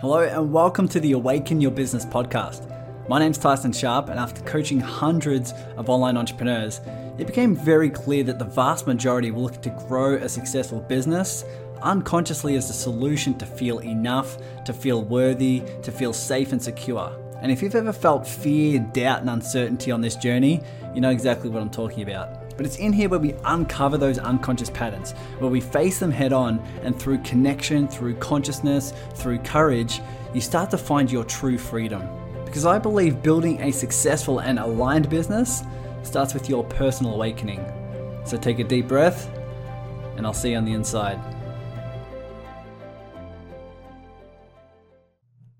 Hello, and welcome to the Awaken Your Business podcast. My name's Tyson Sharp, and after coaching hundreds of online entrepreneurs, it became very clear that the vast majority were looking to grow a successful business unconsciously as a solution to feel enough, to feel worthy, to feel safe and secure. And if you've ever felt fear, doubt, and uncertainty on this journey, you know exactly what I'm talking about. But it's in here where we uncover those unconscious patterns, where we face them head on, and through connection, through consciousness, through courage, you start to find your true freedom. Because I believe building a successful and aligned business starts with your personal awakening. So take a deep breath, and I'll see you on the inside.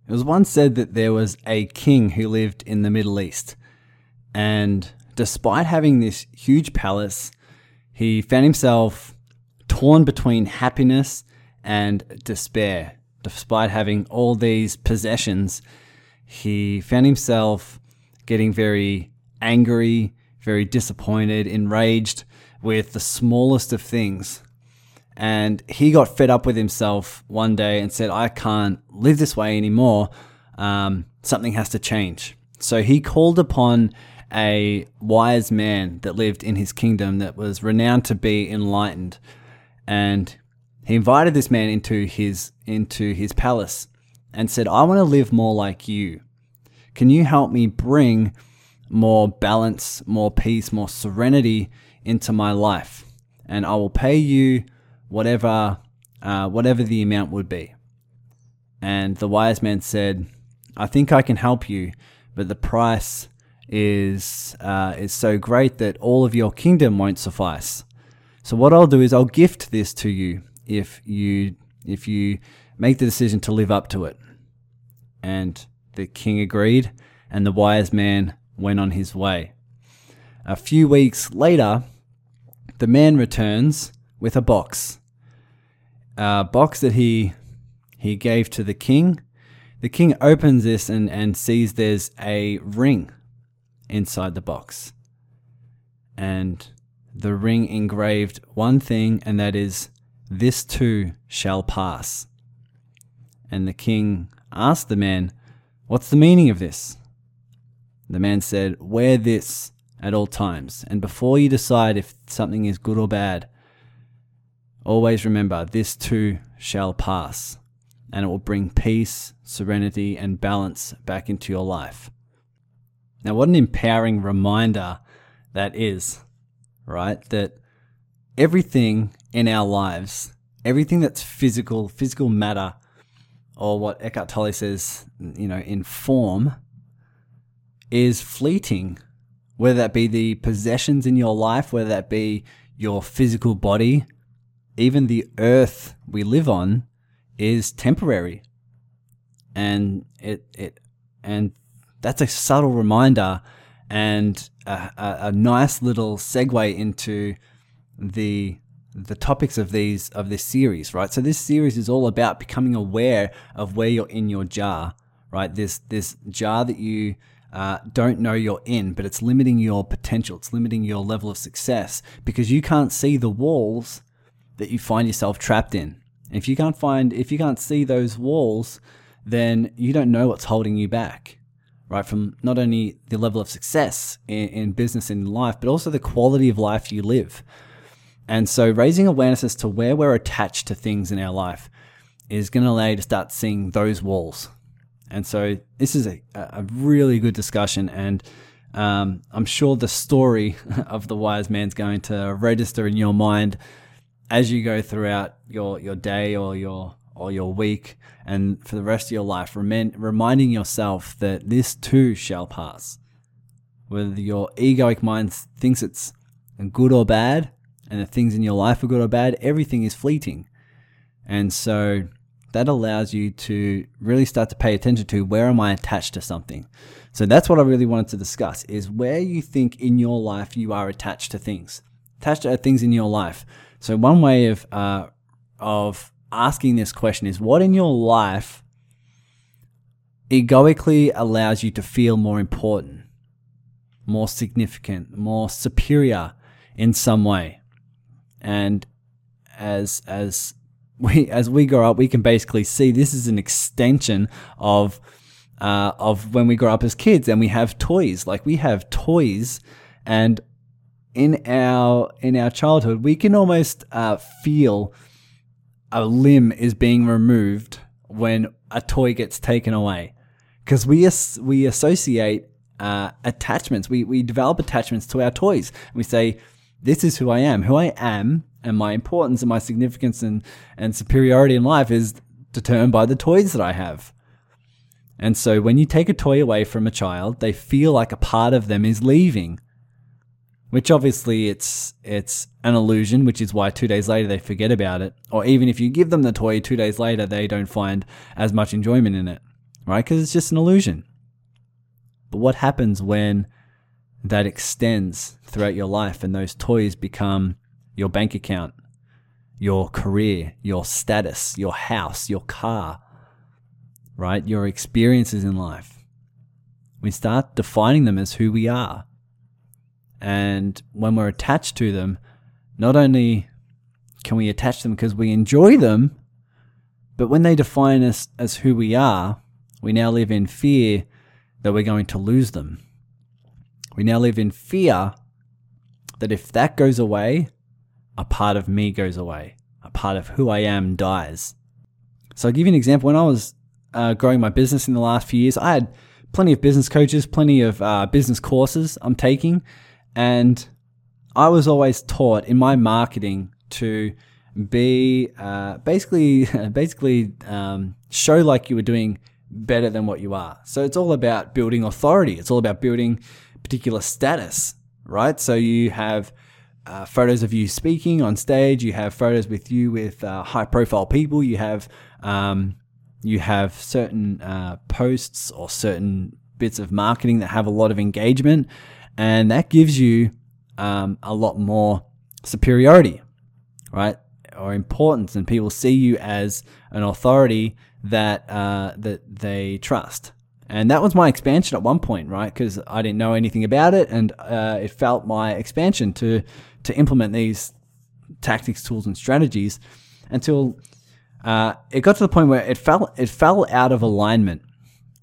It was once said that there was a king who lived in the Middle East, and despite having this huge palace, he found himself torn between happiness and despair. Despite having all these possessions, he found himself getting very angry, very disappointed, enraged with the smallest of things. And he got fed up with himself one day and said, I can't live this way anymore. Um, something has to change. So he called upon a wise man that lived in his kingdom that was renowned to be enlightened. And he invited this man into his into his palace and said, "I want to live more like you. Can you help me bring more balance, more peace, more serenity into my life? And I will pay you whatever uh, whatever the amount would be." And the wise man said, "I think I can help you, but the price is uh, is so great that all of your kingdom won't suffice. So what I'll do is I'll gift this to you if you if you make the decision to live up to it. And the king agreed, and the wise man went on his way. A few weeks later, the man returns with a box, a box that he he gave to the king. The king opens this and, and sees there's a ring inside the box. And the ring engraved one thing, and that is, This too shall pass. And the king asked the man, What's the meaning of this? The man said, Wear this at all times. And before you decide if something is good or bad, always remember, this too shall pass. And it will bring peace, serenity, and balance back into your life. Now, what an empowering reminder that is, right? That everything in our lives, everything that's physical, physical matter, or what Eckhart Tolle says, you know, in form, is fleeting. Whether that be the possessions in your life, whether that be your physical body, even the earth we live on is temporary. And it, it, and that's a subtle reminder and a, a, a, nice little segue into the the topics of these of this series, right? So this series is all about becoming aware of where you're in your jar, right? This this jar that you uh, don't know you're in, but it's limiting your potential. It's limiting your level of success because you can't see the walls that you find yourself trapped in. If you can't find, if you can't see those walls, then you don't know what's holding you back right? From not only the level of success in, in business and in life, but also the quality of life you live. And so raising awareness as to where we're attached to things in our life is going to allow you to start seeing those walls. And so this is a, a really good discussion. And um, I'm sure the story of the wise man's going to register in your mind as you go throughout your, your day or your or your week and for the rest of your life, reminding yourself that this too shall pass. Whether your egoic mind thinks it's good or bad, and the things in your life are good or bad, everything is fleeting. And so that allows you to really start to pay attention to where am I attached to something. So that's what I really wanted to discuss is where you think in your life you are attached to things, attached to things in your life. So one way of uh, of asking this question is what in your life egoically allows you to feel more important, more significant, more superior in some way. And as as we as we grow up, we can basically see this is an extension of uh, of when we grow up as kids, and we have toys. Like we have toys, and in our in our childhood, we can almost uh, feel a limb is being removed when a toy gets taken away, because we as- we associate uh, attachments. We we develop attachments to our toys. We say, "This is who I am. Who I am and my importance and my significance and, and superiority in life is determined by the toys that I have. And so when you take a toy away from a child, they feel like a part of them is leaving. Which obviously it's it's an illusion, which is why two days later they forget about it. Or even if you give them the toy two days later, they don't find as much enjoyment in it, right? Because it's just an illusion. But what happens when that extends throughout your life and those toys become your bank account, your career, your status, your house, your car, right? Your experiences in life. We start defining them as who we are. And when we're attached to them, not only can we attach them because we enjoy them, but when they define us as who we are, we now live in fear that we're going to lose them. We now live in fear that if that goes away, a part of me goes away. A part of who I am dies. So I'll give you an example. When I was uh, growing my business in the last few years, I had plenty of business coaches, plenty of uh, business courses I'm taking, and I was always taught in my marketing to be uh, basically basically um, show like you were doing better than what you are. So it's all about building authority. It's all about building particular status, right? So you have uh, photos of you speaking on stage. You have photos with you with uh, high profile people. You have um, you have certain uh, posts or certain bits of marketing that have a lot of engagement, and that gives you um, a lot more superiority, right, or importance, and people see you as an authority that uh, that they trust. And that was my expansion at one point, right? Because I didn't know anything about it, and uh, it felt my expansion to to implement these tactics, tools, and strategies until uh, it got to the point where it fell it fell out of alignment.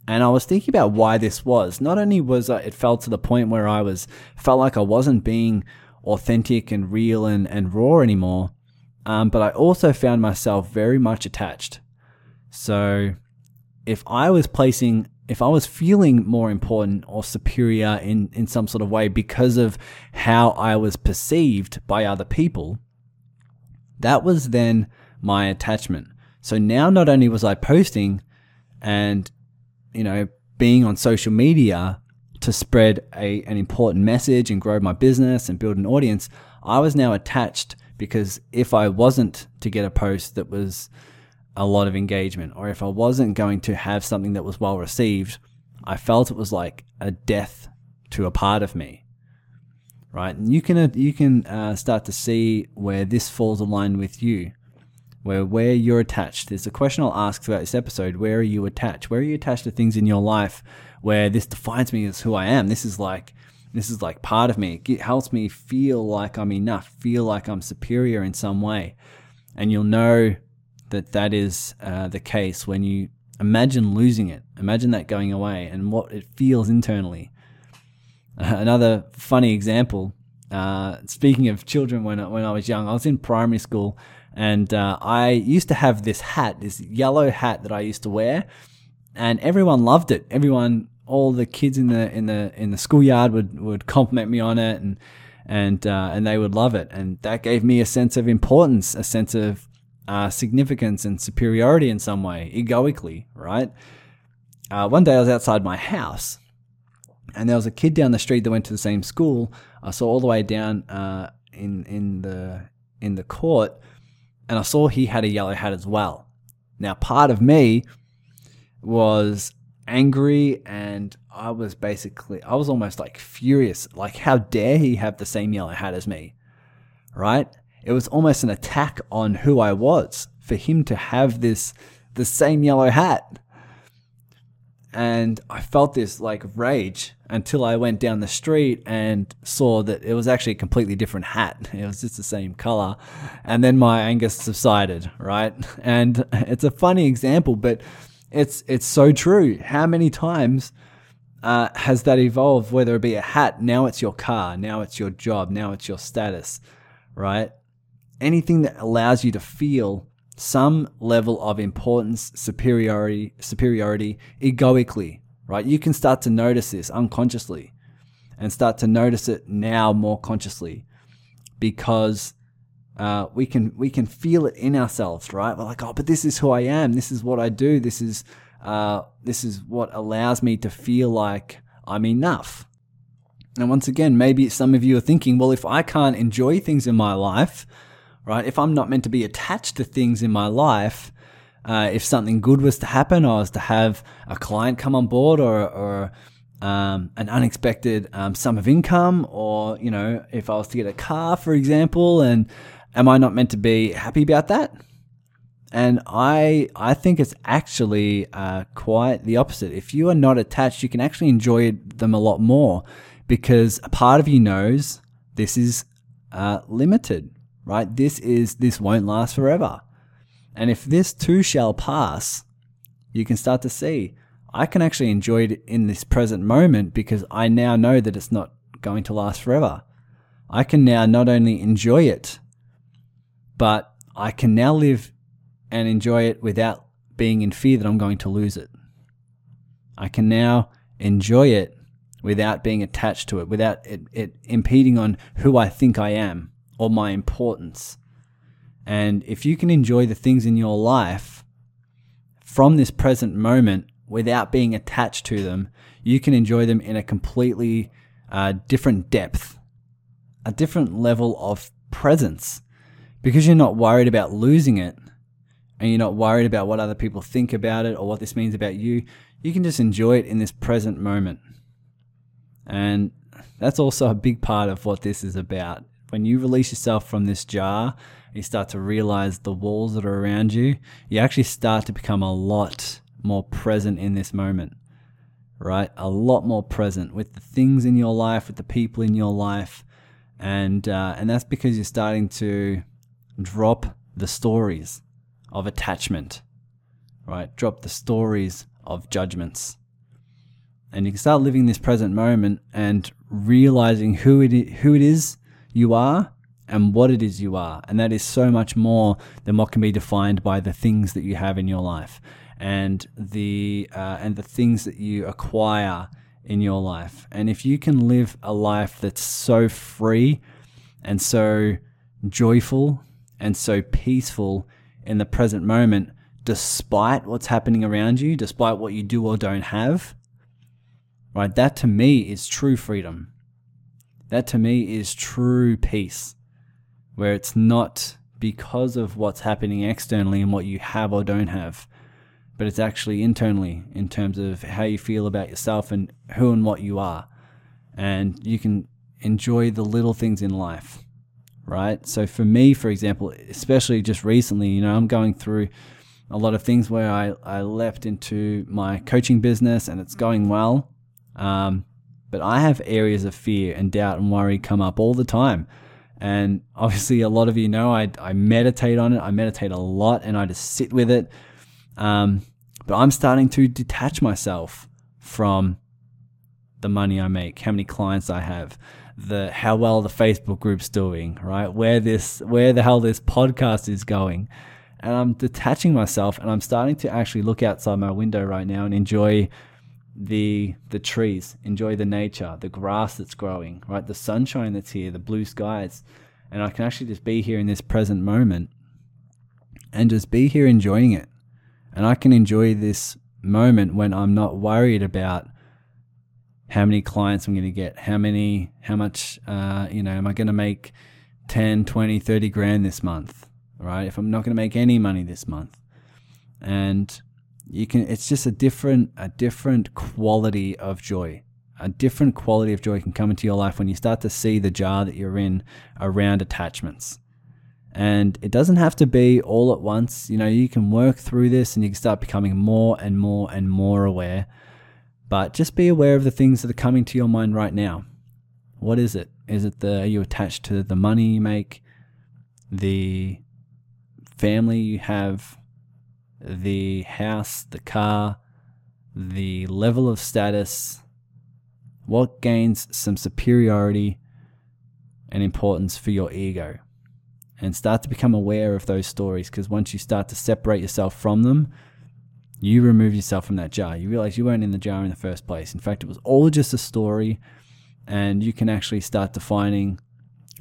And I was thinking about why this was. Not only was uh, it fell to the point where I was felt like I wasn't being authentic and real and, and raw anymore, um, but I also found myself very much attached. So if I was placing if I was feeling more important or superior in, in some sort of way because of how I was perceived by other people, that was then my attachment. So now not only was I posting and, you know, being on social media to spread a, an important message and grow my business and build an audience, I was now attached because if I wasn't to get a post that was a lot of engagement, or if I wasn't going to have something that was well received, I felt it was like a death to a part of me. Right, and you can uh, you can uh, start to see where this falls aligned with you, where where you're attached. There's a question I'll ask throughout this episode: Where are you attached? Where are you attached to things in your life where this defines me as who I am? This is like this is like part of me. It helps me feel like I'm enough, feel like I'm superior in some way, and you'll know that that is uh, the case when you imagine losing it. Imagine that going away and what it feels internally. Uh, another funny example. Uh, speaking of children, when I, when I was young, I was in primary school, and uh, I used to have this hat, this yellow hat that I used to wear, and everyone loved it. Everyone, all the kids in the in the in the schoolyard would would compliment me on it, and and uh, and they would love it, and that gave me a sense of importance, a sense of uh, significance and superiority in some way, egoically, right? Uh, one day I was outside my house and there was a kid down the street that went to the same school. I saw all the way down uh, in in the in the court, and I saw he had a yellow hat as well. Now, part of me was angry, and I was basically I was almost like furious. Like, how dare he have the same yellow hat as me, right? It was almost an attack on who I was for him to have this the same yellow hat. And I felt this like rage until I went down the street and saw that it was actually a completely different hat. It was just the same color. And then my anger subsided, right? And it's a funny example, but it's it's so true. How many times uh, has that evolved? Whether it be a hat, now it's your car, now it's your job, now it's your status, right? Anything that allows you to feel some level of importance, superiority, superiority egoically, right? You can start to notice this unconsciously and start to notice it now more consciously because uh, we can we can feel it in ourselves, right? We're like, oh, but this is who I am. This is what I do. This is uh, this is what allows me to feel like I'm enough. And once again, maybe some of you are thinking, well, if I can't enjoy things in my life, right? If I'm not meant to be attached to things in my life, uh, if something good was to happen, I was to have a client come on board or, or um, an unexpected um, sum of income, or, you know, if I was to get a car, for example, and am I not meant to be happy about that? And I, I think it's actually uh, quite the opposite. If you are not attached, you can actually enjoy them a lot more because a part of you knows this is uh, limited right? This is this won't last forever. And if this too shall pass, you can start to see I can actually enjoy it in this present moment because I now know that it's not going to last forever. I can now not only enjoy it, but I can now live and enjoy it without being in fear that I'm going to lose it. I can now enjoy it without being attached to it, without it, it impeding on who I think I am or my importance. And if you can enjoy the things in your life from this present moment without being attached to them, you can enjoy them in a completely uh, different depth, a different level of presence, because you're not worried about losing it and you're not worried about what other people think about it or what this means about you. You can just enjoy it in this present moment. And that's also a big part of what this is about when you release yourself from this jar, you start to realize the walls that are around you, you actually start to become a lot more present in this moment, right? A lot more present with the things in your life, with the people in your life. And, uh, and that's because you're starting to drop the stories of attachment, right? Drop the stories of judgments. And you can start living this present moment and realizing who it is, who it is you are and what it is you are. And that is so much more than what can be defined by the things that you have in your life and the uh, and the things that you acquire in your life. And if you can live a life that's so free and so joyful and so peaceful in the present moment, despite what's happening around you, despite what you do or don't have, right? That to me is true freedom. That to me is true peace, where it's not because of what's happening externally and what you have or don't have, but it's actually internally in terms of how you feel about yourself and who and what you are. And you can enjoy the little things in life, right? So for me, for example, especially just recently, you know, I'm going through a lot of things where I, I left into my coaching business and it's going well. Um, but I have areas of fear and doubt and worry come up all the time. And obviously, a lot of you know I, I meditate on it. I meditate a lot and I just sit with it. Um, but I'm starting to detach myself from the money I make, how many clients I have, the how well the Facebook group's doing, right? Where this, where the hell this podcast is going, and I'm detaching myself, and I'm starting to actually look outside my window right now and enjoy the the trees, enjoy the nature, the grass that's growing, right? The sunshine that's here, the blue skies. And I can actually just be here in this present moment and just be here enjoying it. And I can enjoy this moment when I'm not worried about how many clients I'm going to get, how many, how much, uh, you know, am I going to make 10, 20, 30 grand this month, right? If I'm not going to make any money this month. And you can it's just a different a different quality of joy. A different quality of joy can come into your life when you start to see the jar that you're in around attachments. And it doesn't have to be all at once. You know you can work through this and you can start becoming more and more and more aware. But just be aware of the things that are coming to your mind right now. What is it? Is it the are you attached to the money you make, the family you have, the house, the car, the level of status, what gains some superiority and importance for your ego? And start to become aware of those stories because once you start to separate yourself from them, you remove yourself from that jar. You realize you weren't in the jar in the first place. In fact, it was all just a story, and you can actually start defining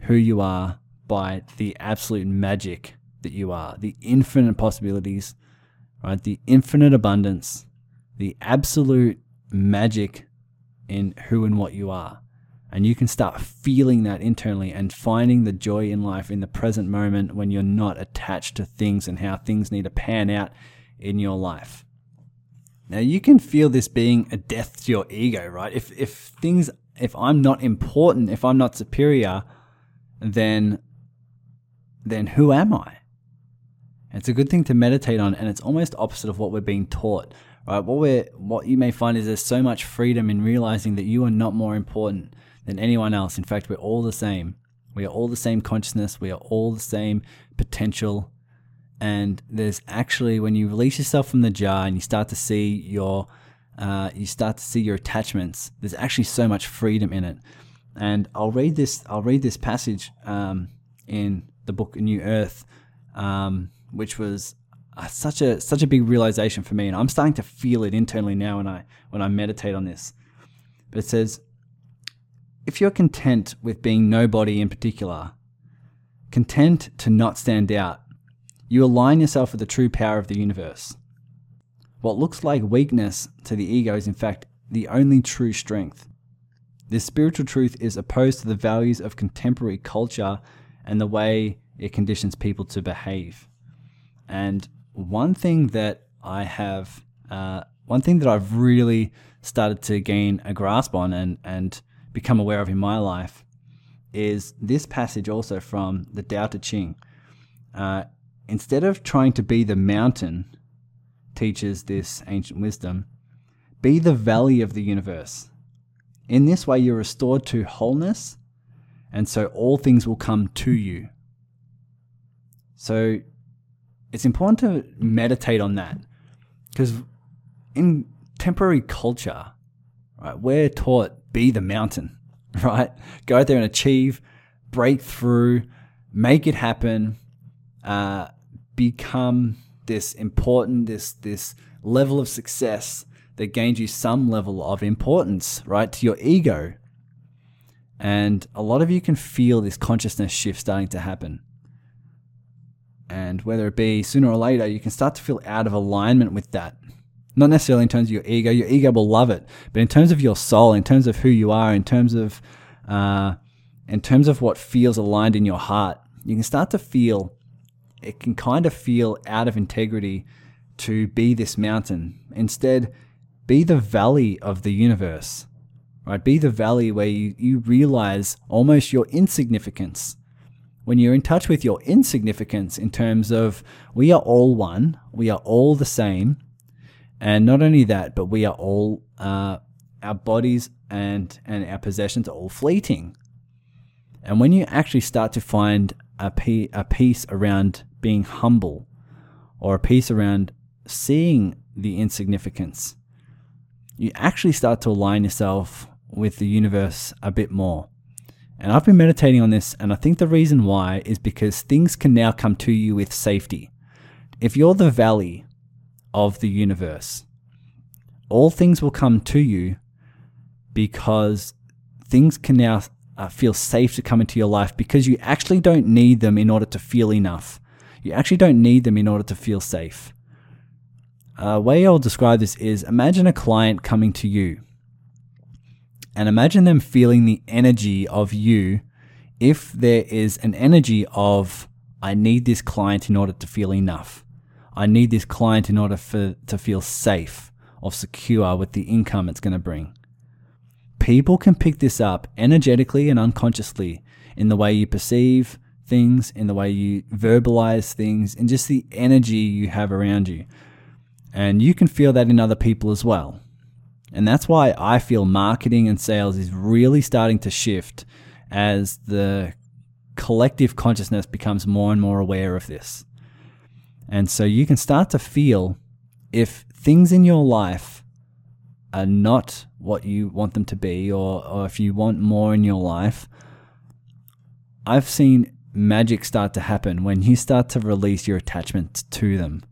who you are by the absolute magic that you are, the infinite possibilities, right? The infinite abundance, the absolute magic in who and what you are. And you can start feeling that internally and finding the joy in life in the present moment when you're not attached to things and how things need to pan out in your life. Now you can feel this being a death to your ego, right? If if things if I'm not important, if I'm not superior, then then who am I? It's a good thing to meditate on and it's almost opposite of what we're being taught. Right? What we're what you may find is there's so much freedom in realizing that you are not more important than anyone else. In fact, we're all the same. We are all the same consciousness. We are all the same potential. And there's actually when you release yourself from the jar and you start to see your uh, you start to see your attachments. There's actually so much freedom in it. And I'll read this. I'll read this passage um, in the book New Earth, um, which was uh, such a such a big realization for me, and I'm starting to feel it internally now when I when I meditate on this. But it says, if you're content with being nobody in particular, content to not stand out, you align yourself with the true power of the universe. What looks like weakness to the ego is in fact the only true strength. This spiritual truth is opposed to the values of contemporary culture and the way it conditions people to behave. And one thing that I have, uh, one thing that I've really started to gain a grasp on and, and become aware of in my life is this passage also from the Tao Te Ching. Uh, instead of trying to be the mountain, teaches this ancient wisdom, be the valley of the universe. In this way, you're restored to wholeness, and so all things will come to you. So it's important to meditate on that because in temporary culture, right, we're taught be the mountain, right? Go out there and achieve, break through, make it happen, uh, become this important, this this level of success that gains you some level of importance, right, to your ego. And a lot of you can feel this consciousness shift starting to happen. And whether it be sooner or later, you can start to feel out of alignment with that. Not necessarily in terms of your ego, your ego will love it, but in terms of your soul, in terms of who you are, in terms of, uh, in terms of what feels aligned in your heart, you can start to feel, it can kind of feel out of integrity to be this mountain. Instead, be the valley of the universe, right? Be the valley where you, you realize almost your insignificance when you're in touch with your insignificance in terms of we are all one, we are all the same, and not only that, but we are all uh, our bodies and and our possessions are all fleeting. And when you actually start to find a, pe- a piece around being humble, or a peace around seeing the insignificance, you actually start to align yourself with the universe a bit more. And I've been meditating on this, and I think the reason why is because things can now come to you with safety. If you're the valley of the universe, all things will come to you because things can now uh, feel safe to come into your life because you actually don't need them in order to feel enough. You actually don't need them in order to feel safe. A way I'll describe this is imagine a client coming to you and imagine them feeling the energy of you if there is an energy of, I need this client in order to feel enough. I need this client in order for, to feel safe or secure with the income it's going to bring. People can pick this up energetically and unconsciously in the way you perceive things, in the way you verbalize things, and just the energy you have around you. And you can feel that in other people as well. And that's why I feel marketing and sales is really starting to shift as the collective consciousness becomes more and more aware of this. And so you can start to feel if things in your life are not what you want them to be, or, or if you want more in your life, I've seen magic start to happen when you start to release your attachment to them.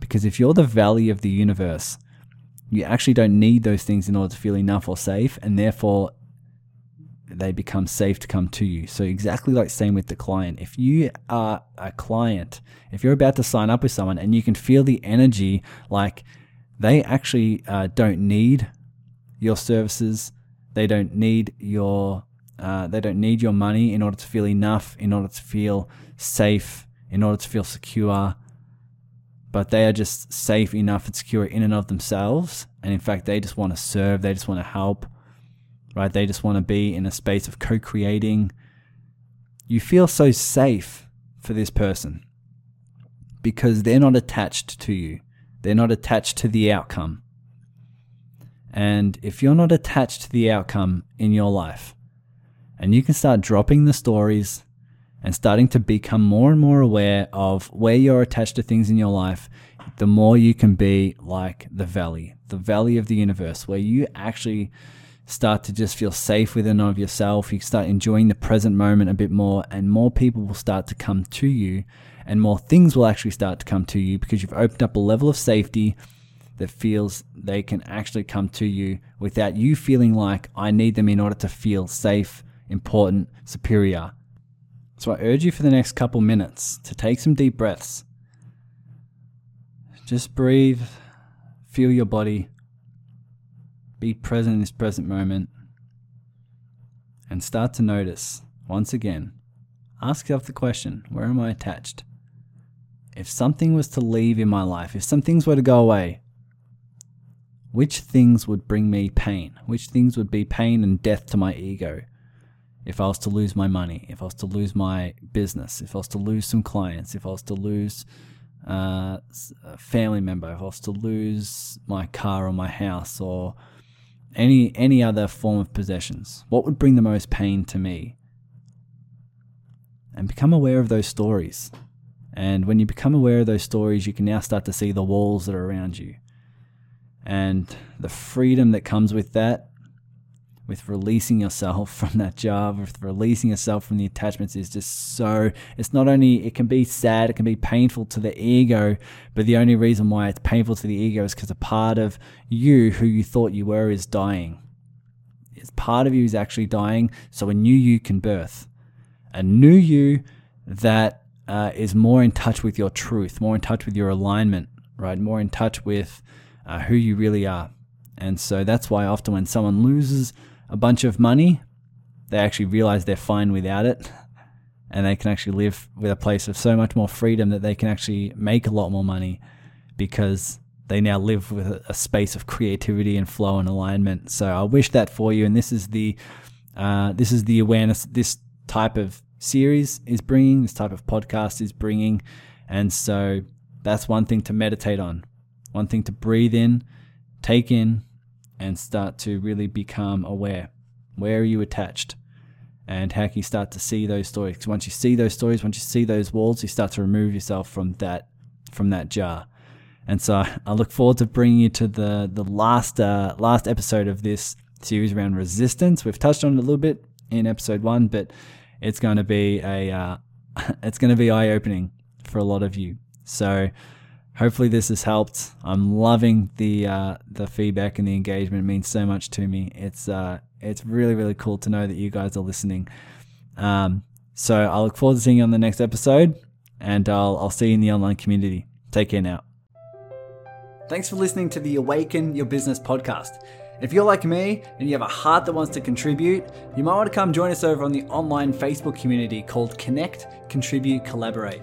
Because if you're the valley of the universe, you actually don't need those things in order to feel enough or safe, and therefore they become safe to come to you. So exactly like same with the client. If you are a client, if you're about to sign up with someone and you can feel the energy like they actually uh, don't need your services, they don't need your uh, they don't need your money in order to feel enough, in order to feel safe, in order to feel secure. But they are just safe enough and secure in and of themselves. And in fact, they just want to serve, they just want to help, right? They just want to be in a space of co creating. You feel so safe for this person because they're not attached to you, they're not attached to the outcome. And if you're not attached to the outcome in your life, and you can start dropping the stories and starting to become more and more aware of where you're attached to things in your life, the more you can be like the valley, the valley of the universe, where you actually start to just feel safe within of yourself. You start enjoying the present moment a bit more, and more people will start to come to you, and more things will actually start to come to you because you've opened up a level of safety that feels they can actually come to you without you feeling like I need them in order to feel safe important, superior. So I urge you for the next couple minutes to take some deep breaths. Just breathe, feel your body, be present in this present moment, and start to notice once again. Ask yourself the question where am I attached? If something was to leave in my life, if some things were to go away, which things would bring me pain? Which things would be pain and death to my ego? If I was to lose my money, if I was to lose my business, if I was to lose some clients, if I was to lose uh, a family member, if I was to lose my car or my house or any any other form of possessions, what would bring the most pain to me? And become aware of those stories. And when you become aware of those stories, you can now start to see the walls that are around you. And the freedom that comes with that with releasing yourself from that job, with releasing yourself from the attachments is just so. It's not only, it can be sad, it can be painful to the ego, but the only reason why it's painful to the ego is because a part of you who you thought you were is dying. It's part of you is actually dying, so a new you can birth. A new you that uh, is more in touch with your truth, more in touch with your alignment, right? More in touch with uh, who you really are. And so that's why often when someone loses a bunch of money, they actually realize they're fine without it. And they can actually live with a place of so much more freedom that they can actually make a lot more money because they now live with a space of creativity and flow and alignment. So I wish that for you. And this is the uh, this is the awareness this type of series is bringing, this type of podcast is bringing. And so that's one thing to meditate on, one thing to breathe in, take in, and start to really become aware. Where are you attached? And how can you start to see those stories? Because once you see those stories, once you see those walls, you start to remove yourself from that from that jar. And so I look forward to bringing you to the the last uh, last episode of this series around resistance. We've touched on it a little bit in episode one, but it's going to be a uh, it's going to be eye opening for a lot of you. So hopefully this has helped. I'm loving the uh, the feedback and the engagement. It means so much to me. It's uh, it's really really cool to know that you guys are listening. Um, so I look forward to seeing you on the next episode, and I'll I'll see you in the online community. Take care now. Thanks for listening to the Awaken Your Business podcast. If you're like me and you have a heart that wants to contribute, you might want to come join us over on the online Facebook community called Connect, Contribute, Collaborate.